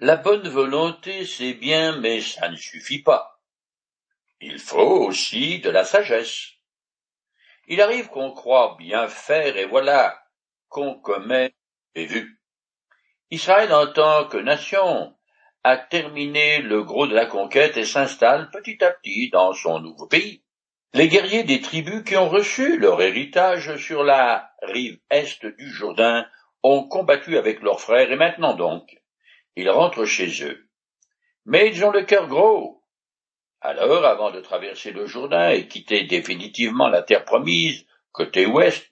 La bonne volonté, c'est bien, mais ça ne suffit pas. Il faut aussi de la sagesse. Il arrive qu'on croit bien faire et voilà qu'on commet et vu. Israël en tant que nation a terminé le gros de la conquête et s'installe petit à petit dans son nouveau pays. Les guerriers des tribus qui ont reçu leur héritage sur la rive est du Jourdain ont combattu avec leurs frères et maintenant donc, ils rentrent chez eux. Mais ils ont le cœur gros. Alors, avant de traverser le Jourdain et quitter définitivement la terre promise, côté ouest,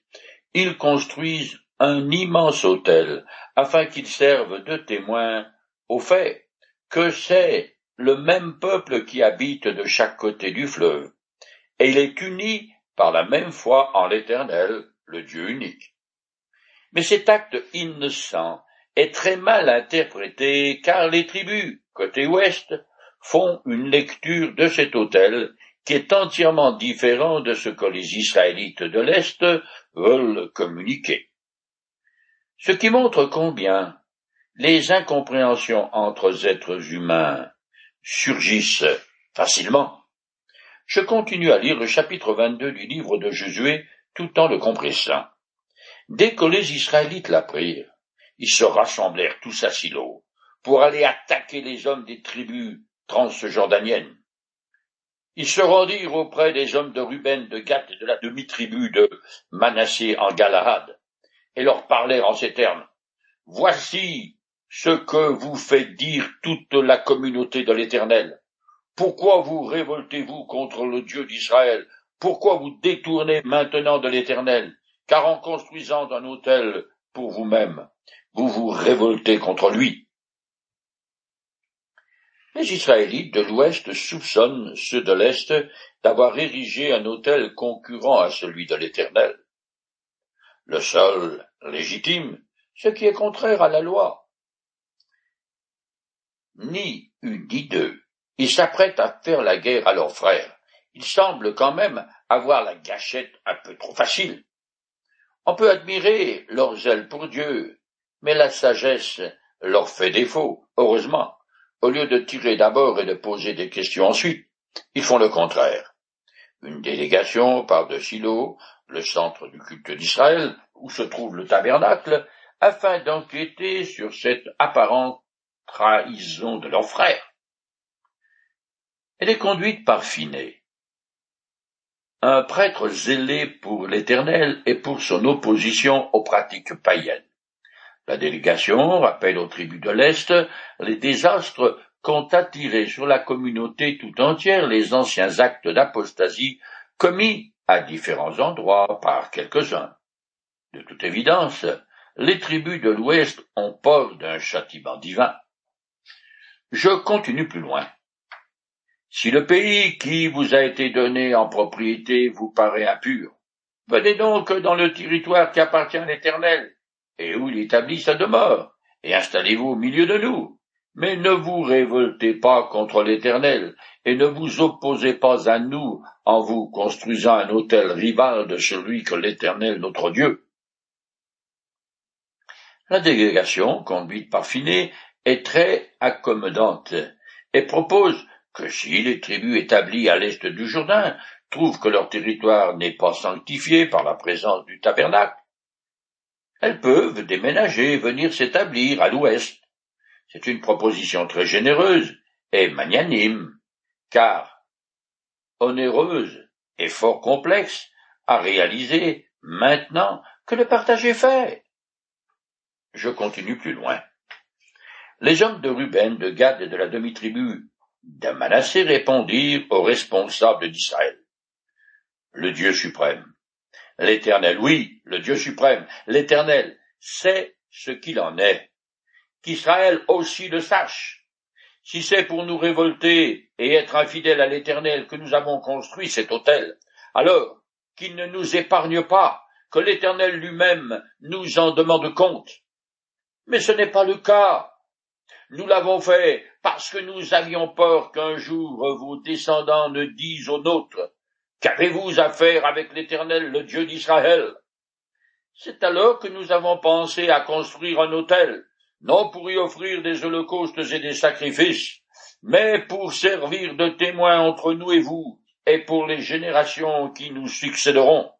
ils construisent un immense autel afin qu'il serve de témoin au fait que c'est le même peuple qui habite de chaque côté du fleuve, et il est uni par la même foi en l'Éternel, le Dieu unique. Mais cet acte innocent est très mal interprété car les tribus, côté ouest, font une lecture de cet autel qui est entièrement différent de ce que les Israélites de l'Est veulent communiquer. Ce qui montre combien les incompréhensions entre êtres humains surgissent facilement. Je continue à lire le chapitre 22 du livre de Josué tout en le compressant. Dès que les Israélites l'apprirent, ils se rassemblèrent tous à Silo pour aller attaquer les hommes des tribus transjordaniennes. Ils se rendirent auprès des hommes de Ruben, de Gath et de la demi-tribu de Manassé en Galahad, et leur parlèrent en ces termes. Voici ce que vous fait dire toute la communauté de l'Éternel. Pourquoi vous révoltez-vous contre le Dieu d'Israël? Pourquoi vous détournez maintenant de l'Éternel? Car en construisant un autel pour vous-même, vous vous révoltez contre lui. Les Israélites de l'Ouest soupçonnent ceux de l'Est d'avoir érigé un autel concurrent à celui de l'Éternel le seul légitime, ce qui est contraire à la loi. Ni une ni deux, ils s'apprêtent à faire la guerre à leurs frères. Ils semblent quand même avoir la gâchette un peu trop facile. On peut admirer leur zèle pour Dieu, mais la sagesse leur fait défaut, heureusement. Au lieu de tirer d'abord et de poser des questions ensuite, ils font le contraire. Une délégation part de Silo le centre du culte d'Israël, où se trouve le tabernacle, afin d'enquêter sur cette apparente trahison de leur frère. Elle est conduite par Finet, un prêtre zélé pour l'Éternel et pour son opposition aux pratiques païennes. La délégation rappelle aux tribus de l'Est les désastres qu'ont attirés sur la communauté tout entière les anciens actes d'apostasie commis à différents endroits par quelques-uns. De toute évidence, les tribus de l'Ouest ont peur d'un châtiment divin. Je continue plus loin. Si le pays qui vous a été donné en propriété vous paraît impur, venez donc dans le territoire qui appartient à l'Éternel, et où il établit sa demeure, et installez-vous au milieu de nous. Mais ne vous révoltez pas contre l'Éternel, et ne vous opposez pas à nous en vous construisant un autel rival de celui que l'Éternel notre Dieu. La délégation, conduite par Finet, est très accommodante et propose que si les tribus établies à l'est du Jourdain trouvent que leur territoire n'est pas sanctifié par la présence du tabernacle, elles peuvent déménager venir s'établir à l'ouest. C'est une proposition très généreuse et magnanime car onéreuse et fort complexe à réaliser maintenant que le partage est fait. Je continue plus loin. Les hommes de Ruben, de Gad et de la demi-tribu d'Amanassé répondirent aux responsables d'Israël. Le Dieu suprême. L'Éternel, oui, le Dieu suprême, l'Éternel, sait ce qu'il en est. Qu'Israël aussi le sache. Si c'est pour nous révolter et être infidèles à l'Éternel que nous avons construit cet autel, alors qu'il ne nous épargne pas, que l'Éternel lui-même nous en demande compte. Mais ce n'est pas le cas. Nous l'avons fait parce que nous avions peur qu'un jour vos descendants ne disent aux nôtres Qu'avez-vous à faire avec l'Éternel, le Dieu d'Israël? C'est alors que nous avons pensé à construire un autel, non pour y offrir des holocaustes et des sacrifices, mais pour servir de témoin entre nous et vous, et pour les générations qui nous succéderont,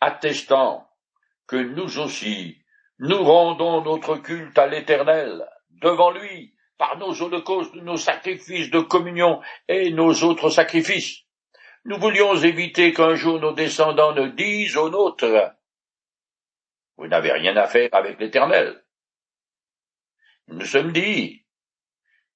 attestant que nous aussi, nous rendons notre culte à l'Éternel, devant lui, par nos holocaustes, nos sacrifices de communion et nos autres sacrifices. Nous voulions éviter qu'un jour nos descendants ne disent aux nôtres Vous n'avez rien à faire avec l'Éternel. Nous sommes dit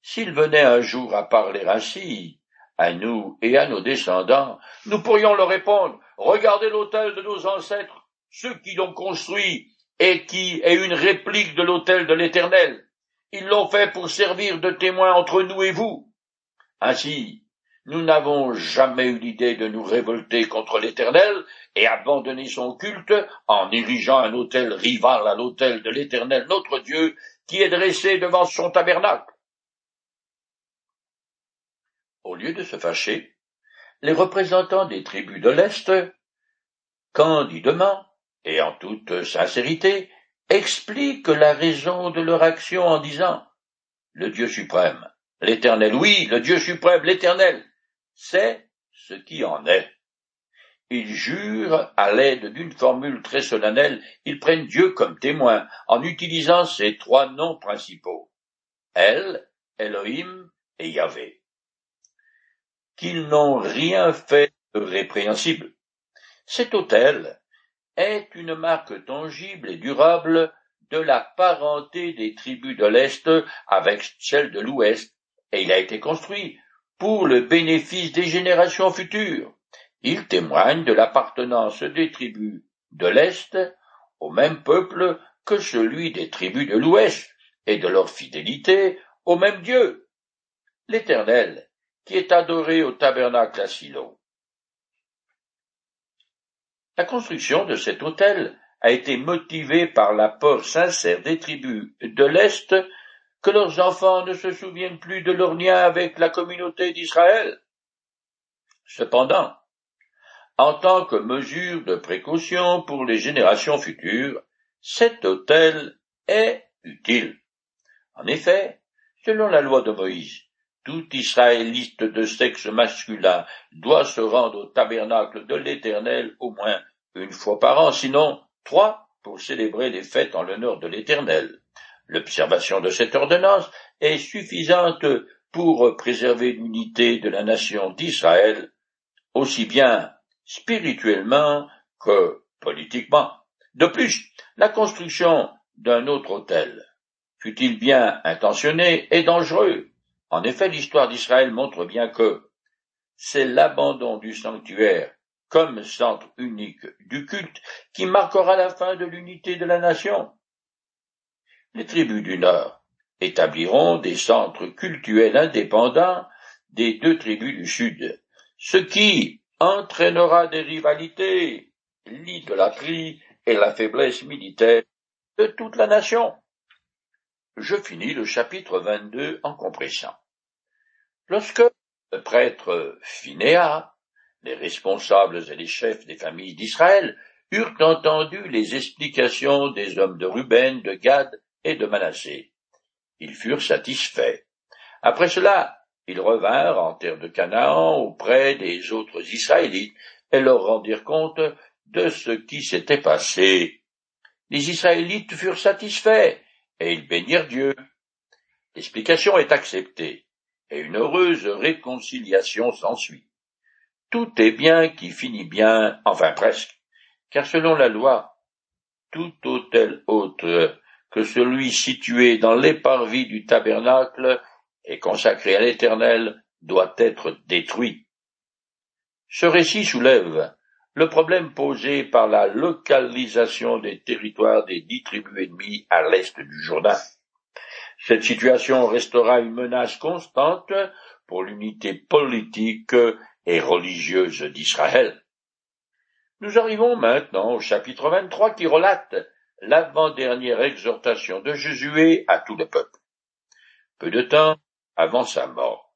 S'il venait un jour à parler ainsi, à nous et à nos descendants, nous pourrions leur répondre Regardez l'autel de nos ancêtres, ceux qui l'ont construit et qui est une réplique de l'autel de l'Éternel. Ils l'ont fait pour servir de témoin entre nous et vous. Ainsi, nous n'avons jamais eu l'idée de nous révolter contre l'Éternel et abandonner son culte en érigeant un autel rival à l'autel de l'Éternel notre Dieu qui est dressé devant son tabernacle. Au lieu de se fâcher, les représentants des tribus de l'Est, candidement et en toute sincérité, expliquent la raison de leur action en disant Le Dieu suprême, l'Éternel, oui, le Dieu suprême, l'Éternel, c'est ce qui en est. Ils jurent à l'aide d'une formule très solennelle, ils prennent Dieu comme témoin en utilisant ces trois noms principaux. El, Elohim et Yahvé. Qu'ils n'ont rien fait de répréhensible. Cet autel est une marque tangible et durable de la parenté des tribus de l'Est avec celle de l'Ouest, et il a été construit pour le bénéfice des générations futures. Il témoigne de l'appartenance des tribus de l'Est au même peuple que celui des tribus de l'Ouest, et de leur fidélité au même Dieu, l'Éternel, qui est adoré au tabernacle à Silo. La construction de cet autel a été motivée par l'apport sincère des tribus de l'Est que leurs enfants ne se souviennent plus de leur lien avec la communauté d'Israël. Cependant, en tant que mesure de précaution pour les générations futures, cet autel est utile. En effet, selon la loi de Moïse, tout Israélite de sexe masculin doit se rendre au tabernacle de l'Éternel au moins une fois par an, sinon trois pour célébrer les fêtes en l'honneur de l'Éternel. L'observation de cette ordonnance est suffisante pour préserver l'unité de la nation d'Israël, aussi bien spirituellement que politiquement. De plus, la construction d'un autre autel, fut-il bien intentionné, est dangereux, en effet, l'histoire d'Israël montre bien que c'est l'abandon du sanctuaire comme centre unique du culte qui marquera la fin de l'unité de la nation. Les tribus du Nord établiront des centres cultuels indépendants des deux tribus du Sud, ce qui entraînera des rivalités, l'idolâtrie et la faiblesse militaire de toute la nation. Je finis le chapitre 22 en compressant. Lorsque le prêtre Phinéa, les responsables et les chefs des familles d'Israël eurent entendu les explications des hommes de Ruben, de Gad et de Manassé, ils furent satisfaits. Après cela, ils revinrent en terre de Canaan auprès des autres Israélites et leur rendirent compte de ce qui s'était passé. Les Israélites furent satisfaits et ils bénirent Dieu. L'explication est acceptée et une heureuse réconciliation s'ensuit. Tout est bien qui finit bien, enfin presque, car selon la loi, tout autel autre que celui situé dans l'éparvis du tabernacle et consacré à l'Éternel doit être détruit. Ce récit soulève le problème posé par la localisation des territoires des dix tribus ennemies à l'est du Jourdain. Cette situation restera une menace constante pour l'unité politique et religieuse d'Israël. Nous arrivons maintenant au chapitre 23 qui relate l'avant-dernière exhortation de Josué à tout le peuple. Peu de temps avant sa mort.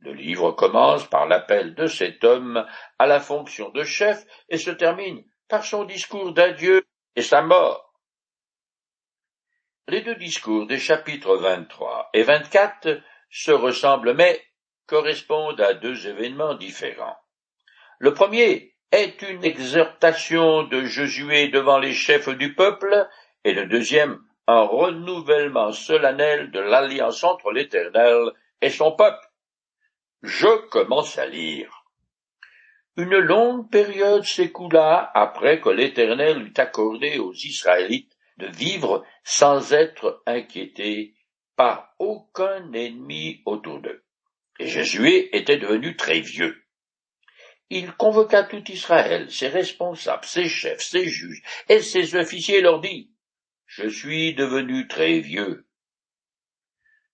Le livre commence par l'appel de cet homme à la fonction de chef et se termine par son discours d'adieu et sa mort. Les deux discours des chapitres 23 et 24 se ressemblent mais correspondent à deux événements différents. Le premier est une exhortation de Josué devant les chefs du peuple, et le deuxième un renouvellement solennel de l'alliance entre l'Éternel et son peuple. Je commence à lire. Une longue période s'écoula après que l'Éternel eut accordé aux Israélites de vivre sans être inquiétés par aucun ennemi autour d'eux. Et Jésus était devenu très vieux. Il convoqua tout Israël, ses responsables, ses chefs, ses juges et ses officiers leur dit, Je suis devenu très vieux.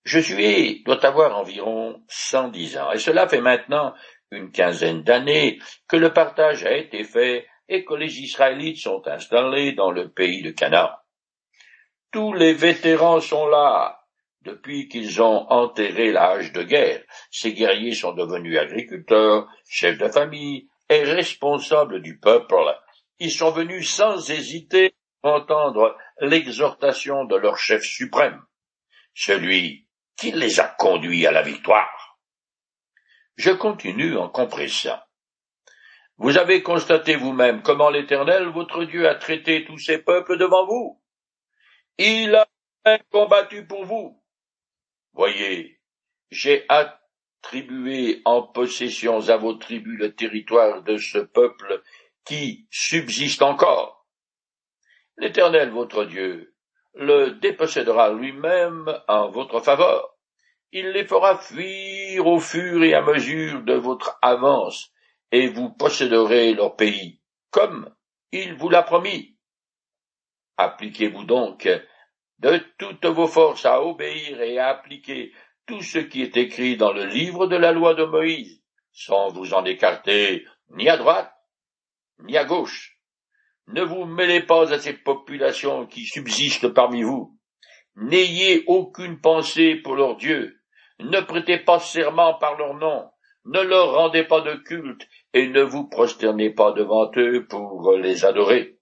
Josué doit avoir environ cent dix ans, et cela fait maintenant une quinzaine d'années que le partage a été fait et que les Israélites sont installés dans le pays de Canaan. Tous les vétérans sont là depuis qu'ils ont enterré l'âge de guerre. Ces guerriers sont devenus agriculteurs, chefs de famille et responsables du peuple. Ils sont venus sans hésiter entendre l'exhortation de leur chef suprême, celui qui les a conduits à la victoire. Je continue en compressant. Vous avez constaté vous-même comment l'Éternel, votre Dieu, a traité tous ces peuples devant vous. Il a combattu pour vous. Voyez, j'ai attribué en possession à vos tribus le territoire de ce peuple qui subsiste encore. L'Éternel, votre Dieu, le dépossédera lui-même en votre faveur. Il les fera fuir au fur et à mesure de votre avance, et vous posséderez leur pays, comme il vous l'a promis. Appliquez-vous donc de toutes vos forces à obéir et à appliquer tout ce qui est écrit dans le livre de la loi de Moïse, sans vous en écarter ni à droite, ni à gauche. Ne vous mêlez pas à ces populations qui subsistent parmi vous. N'ayez aucune pensée pour leur Dieu. Ne prêtez pas serment par leur nom. Ne leur rendez pas de culte et ne vous prosternez pas devant eux pour les adorer.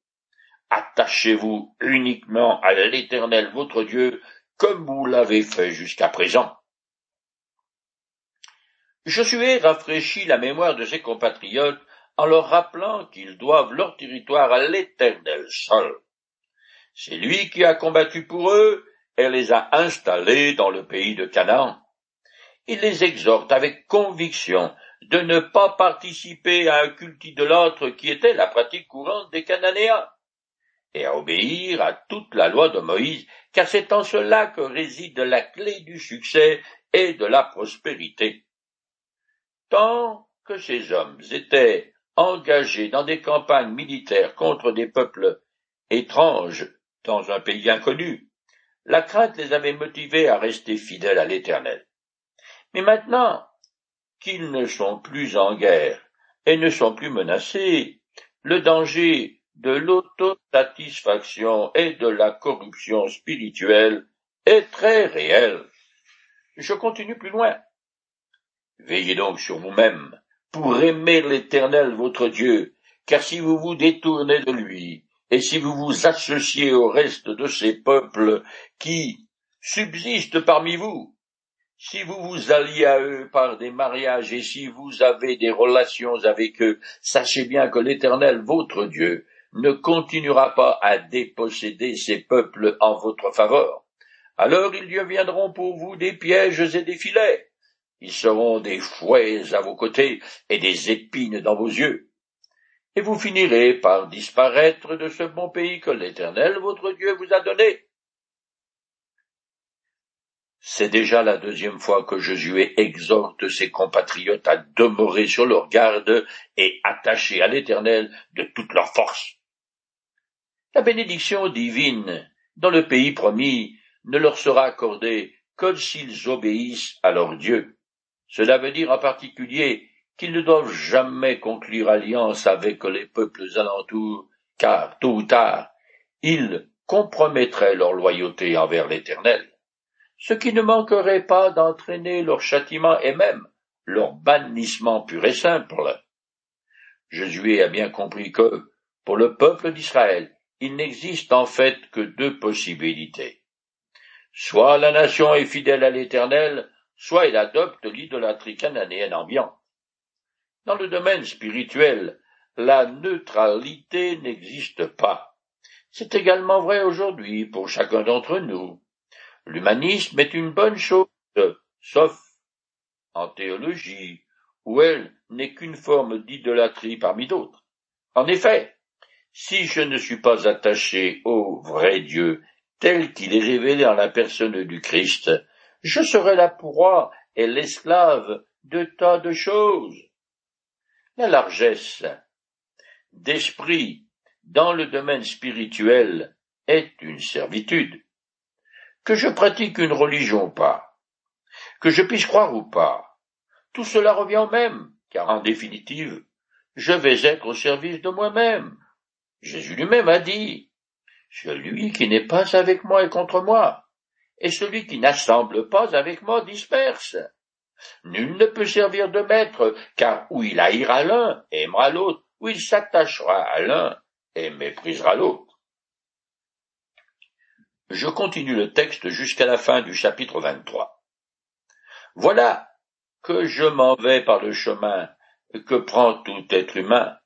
Attachez-vous uniquement à l'Éternel votre Dieu, comme vous l'avez fait jusqu'à présent. Josué rafraîchit la mémoire de ses compatriotes en leur rappelant qu'ils doivent leur territoire à l'Éternel seul. C'est lui qui a combattu pour eux et les a installés dans le pays de Canaan. Il les exhorte avec conviction de ne pas participer à un culte idolâtre qui était la pratique courante des Cananéens et à obéir à toute la loi de Moïse, car c'est en cela que réside la clé du succès et de la prospérité. Tant que ces hommes étaient engagés dans des campagnes militaires contre des peuples étranges dans un pays inconnu, la crainte les avait motivés à rester fidèles à l'Éternel. Mais maintenant qu'ils ne sont plus en guerre et ne sont plus menacés, le danger de l'autosatisfaction et de la corruption spirituelle est très réelle. Je continue plus loin. Veillez donc sur vous-même pour aimer l'Éternel votre Dieu, car si vous vous détournez de lui, et si vous vous associez au reste de ces peuples qui subsistent parmi vous, si vous vous alliez à eux par des mariages et si vous avez des relations avec eux, sachez bien que l'Éternel votre Dieu ne continuera pas à déposséder ces peuples en votre faveur. Alors ils deviendront pour vous des pièges et des filets. Ils seront des fouets à vos côtés et des épines dans vos yeux. Et vous finirez par disparaître de ce bon pays que l'Éternel votre Dieu vous a donné. C'est déjà la deuxième fois que Josué exhorte ses compatriotes à demeurer sur leur garde et attachés à l'Éternel de toute leur force. La bénédiction divine dans le pays promis ne leur sera accordée que s'ils obéissent à leur Dieu. Cela veut dire en particulier qu'ils ne doivent jamais conclure alliance avec les peuples alentours, car tôt ou tard, ils compromettraient leur loyauté envers l'Éternel, ce qui ne manquerait pas d'entraîner leur châtiment et même leur bannissement pur et simple. Josué a bien compris que, pour le peuple d'Israël, il n'existe en fait que deux possibilités. Soit la nation est fidèle à l'Éternel, soit elle adopte l'idolâtrie cananéenne ambiante. Dans le domaine spirituel, la neutralité n'existe pas. C'est également vrai aujourd'hui pour chacun d'entre nous. L'humanisme est une bonne chose, sauf en théologie, où elle n'est qu'une forme d'idolâtrie parmi d'autres. En effet, si je ne suis pas attaché au vrai Dieu tel qu'il est révélé en la personne du Christ, je serai la proie et l'esclave de tas de choses. La largesse d'esprit dans le domaine spirituel est une servitude. Que je pratique une religion ou pas, que je puisse croire ou pas, tout cela revient au même, car en définitive, je vais être au service de moi-même. Jésus lui-même a dit, celui qui n'est pas avec moi est contre moi, et celui qui n'assemble pas avec moi disperse. Nul ne peut servir de maître, car où il haïra l'un, aimera l'autre, où il s'attachera à l'un et méprisera l'autre. Je continue le texte jusqu'à la fin du chapitre 23. Voilà que je m'en vais par le chemin que prend tout être humain.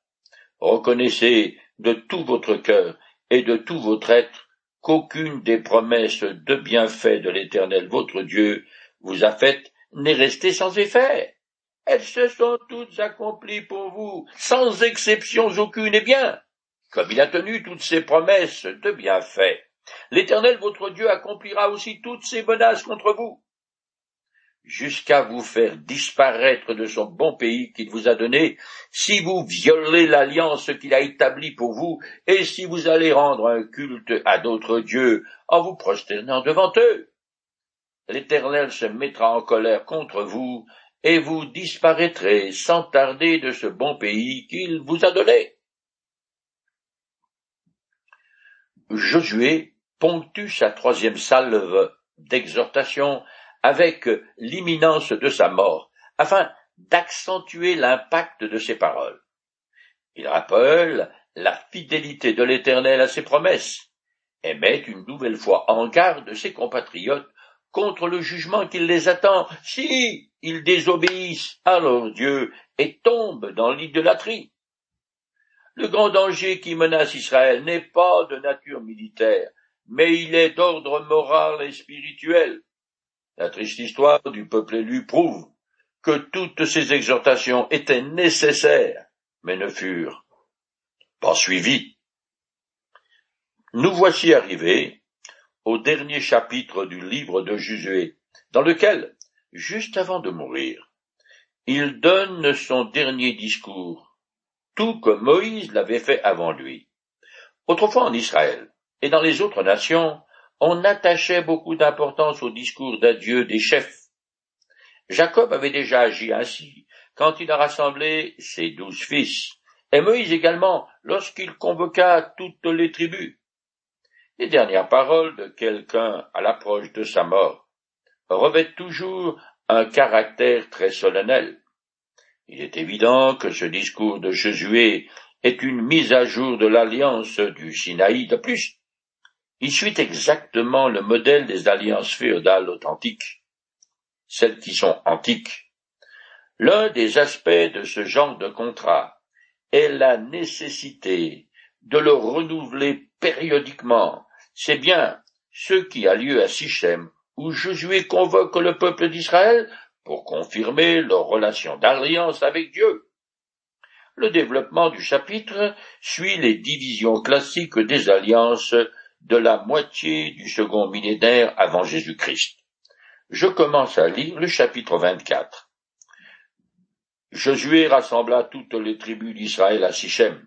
Reconnaissez de tout votre cœur et de tout votre être qu'aucune des promesses de bienfait de l'Éternel votre Dieu vous a faites n'est restée sans effet. Elles se sont toutes accomplies pour vous, sans exceptions aucune, et bien, comme il a tenu toutes ses promesses de bienfait, l'Éternel votre Dieu accomplira aussi toutes ses menaces contre vous jusqu'à vous faire disparaître de son bon pays qu'il vous a donné, si vous violez l'alliance qu'il a établie pour vous, et si vous allez rendre un culte à d'autres dieux en vous prosternant devant eux. L'Éternel se mettra en colère contre vous, et vous disparaîtrez sans tarder de ce bon pays qu'il vous a donné. Josué ponctue sa troisième salve d'exhortation avec l'imminence de sa mort, afin d'accentuer l'impact de ses paroles. Il rappelle la fidélité de l'Éternel à ses promesses, et met une nouvelle fois en garde ses compatriotes contre le jugement qui les attend si ils désobéissent à leur Dieu et tombent dans l'idolâtrie. Le grand danger qui menace Israël n'est pas de nature militaire, mais il est d'ordre moral et spirituel. La triste histoire du peuple élu prouve que toutes ces exhortations étaient nécessaires, mais ne furent pas suivies. Nous voici arrivés au dernier chapitre du livre de Josué, dans lequel, juste avant de mourir, il donne son dernier discours, tout comme Moïse l'avait fait avant lui. Autrefois en Israël et dans les autres nations, on attachait beaucoup d'importance au discours d'adieu des chefs. Jacob avait déjà agi ainsi quand il a rassemblé ses douze fils, et Moïse également lorsqu'il convoqua toutes les tribus. Les dernières paroles de quelqu'un à l'approche de sa mort revêtent toujours un caractère très solennel. Il est évident que ce discours de Josué est une mise à jour de l'alliance du Sinaï de plus. Il suit exactement le modèle des alliances féodales authentiques, celles qui sont antiques. L'un des aspects de ce genre de contrat est la nécessité de le renouveler périodiquement. C'est bien ce qui a lieu à Sichem, où Josué convoque le peuple d'Israël pour confirmer leur relation d'alliance avec Dieu. Le développement du chapitre suit les divisions classiques des alliances de la moitié du second millénaire avant Jésus-Christ. Je commence à lire le chapitre 24. Josué rassembla toutes les tribus d'Israël à Sichem.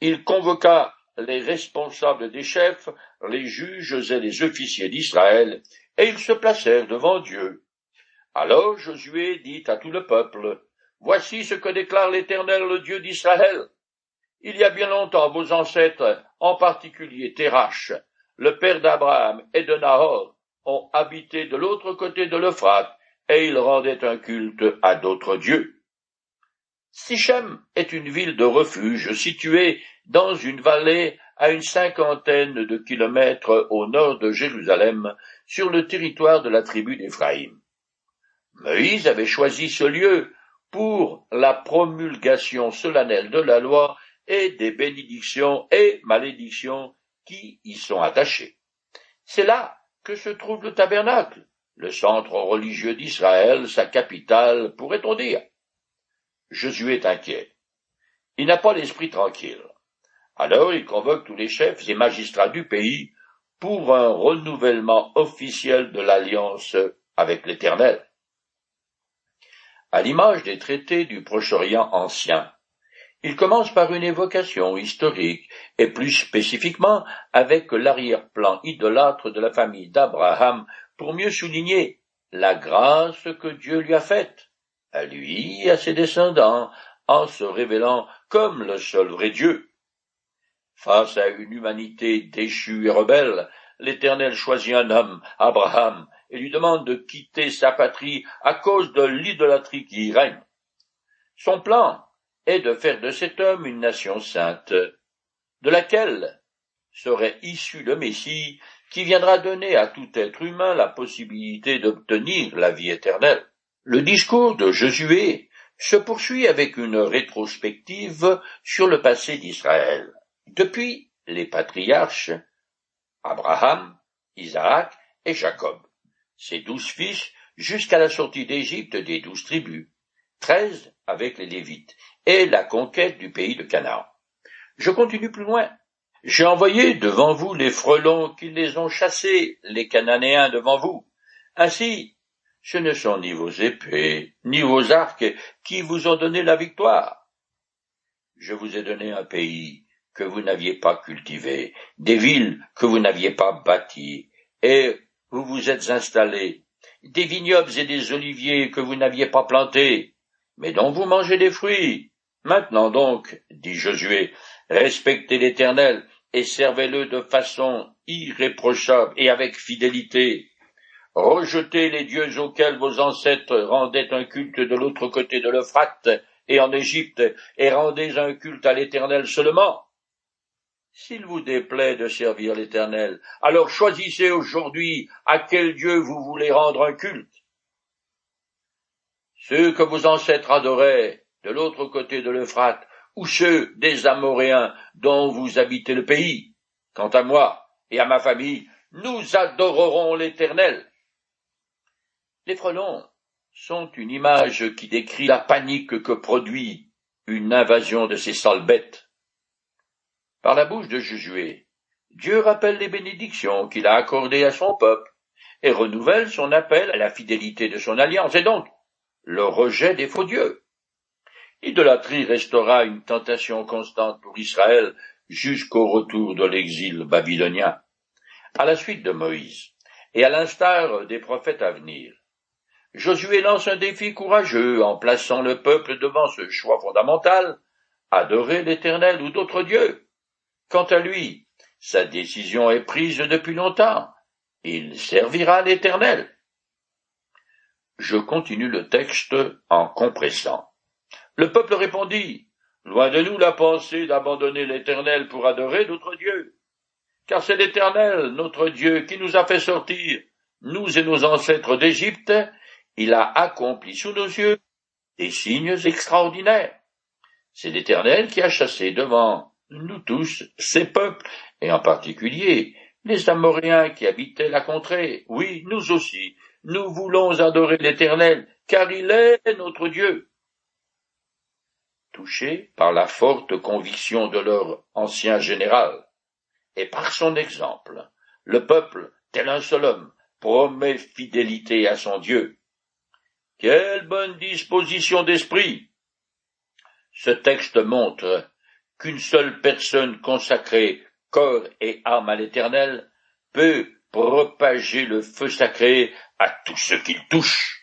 Il convoqua les responsables des chefs, les juges et les officiers d'Israël, et ils se placèrent devant Dieu. Alors Josué dit à tout le peuple, Voici ce que déclare l'Éternel, le Dieu d'Israël. Il y a bien longtemps, vos ancêtres, en particulier Terach, le père d'Abraham et de Nahor, ont habité de l'autre côté de l'Euphrate, et ils rendaient un culte à d'autres dieux. Sichem est une ville de refuge située dans une vallée à une cinquantaine de kilomètres au nord de Jérusalem, sur le territoire de la tribu d'Éphraïm. Moïse avait choisi ce lieu pour la promulgation solennelle de la loi et des bénédictions et malédictions qui y sont attachées. C'est là que se trouve le tabernacle, le centre religieux d'Israël, sa capitale, pourrait-on dire. Josué est inquiet. Il n'a pas l'esprit tranquille. Alors il convoque tous les chefs et magistrats du pays pour un renouvellement officiel de l'alliance avec l'Éternel. À l'image des traités du Proche-Orient ancien, il commence par une évocation historique, et plus spécifiquement avec l'arrière-plan idolâtre de la famille d'Abraham pour mieux souligner la grâce que Dieu lui a faite, à lui et à ses descendants, en se révélant comme le seul vrai Dieu. Face à une humanité déchue et rebelle, l'Éternel choisit un homme, Abraham, et lui demande de quitter sa patrie à cause de l'idolâtrie qui y règne. Son plan est de faire de cet homme une nation sainte, de laquelle serait issu le Messie qui viendra donner à tout être humain la possibilité d'obtenir la vie éternelle. Le discours de Josué se poursuit avec une rétrospective sur le passé d'Israël. Depuis les patriarches Abraham, Isaac et Jacob, ses douze fils jusqu'à la sortie d'Égypte des douze tribus, treize avec les Lévites, et la conquête du pays de Canaan. Je continue plus loin. J'ai envoyé devant vous les frelons qui les ont chassés, les Cananéens devant vous. Ainsi, ce ne sont ni vos épées, ni vos arcs qui vous ont donné la victoire. Je vous ai donné un pays que vous n'aviez pas cultivé, des villes que vous n'aviez pas bâties, et vous vous êtes installés, des vignobles et des oliviers que vous n'aviez pas plantés, mais dont vous mangez des fruits. Maintenant donc, dit Josué, respectez l'Éternel et servez-le de façon irréprochable et avec fidélité. Rejetez les dieux auxquels vos ancêtres rendaient un culte de l'autre côté de l'Euphrate et en Égypte, et rendez un culte à l'Éternel seulement. S'il vous déplaît de servir l'Éternel, alors choisissez aujourd'hui à quel Dieu vous voulez rendre un culte. Ceux que vos ancêtres adoraient de l'autre côté de l'Euphrate, ou ceux des Amoréens dont vous habitez le pays. Quant à moi et à ma famille, nous adorerons l'Éternel. Les frelons sont une image qui décrit la panique que produit une invasion de ces sales bêtes. Par la bouche de Josué, Dieu rappelle les bénédictions qu'il a accordées à son peuple et renouvelle son appel à la fidélité de son alliance et donc le rejet des faux dieux. L'idolâtrie restera une tentation constante pour Israël jusqu'au retour de l'exil babylonien. À la suite de Moïse, et à l'instar des prophètes à venir, Josué lance un défi courageux en plaçant le peuple devant ce choix fondamental, adorer l'Éternel ou d'autres dieux. Quant à lui, sa décision est prise depuis longtemps. Il servira l'Éternel. Je continue le texte en compressant. Le peuple répondit, Loin de nous la pensée d'abandonner l'Éternel pour adorer d'autres dieux. Car c'est l'Éternel, notre Dieu, qui nous a fait sortir, nous et nos ancêtres d'Égypte, il a accompli sous nos yeux des signes extraordinaires. C'est l'Éternel qui a chassé devant nous tous, ces peuples, et en particulier les Amoréens qui habitaient la contrée. Oui, nous aussi, nous voulons adorer l'Éternel, car il est notre Dieu. Touchés par la forte conviction de leur ancien général, et par son exemple, le peuple, tel un seul homme, promet fidélité à son Dieu. Quelle bonne disposition d'esprit. Ce texte montre qu'une seule personne consacrée corps et âme à l'Éternel peut propager le feu sacré à tout ce qu'il touche.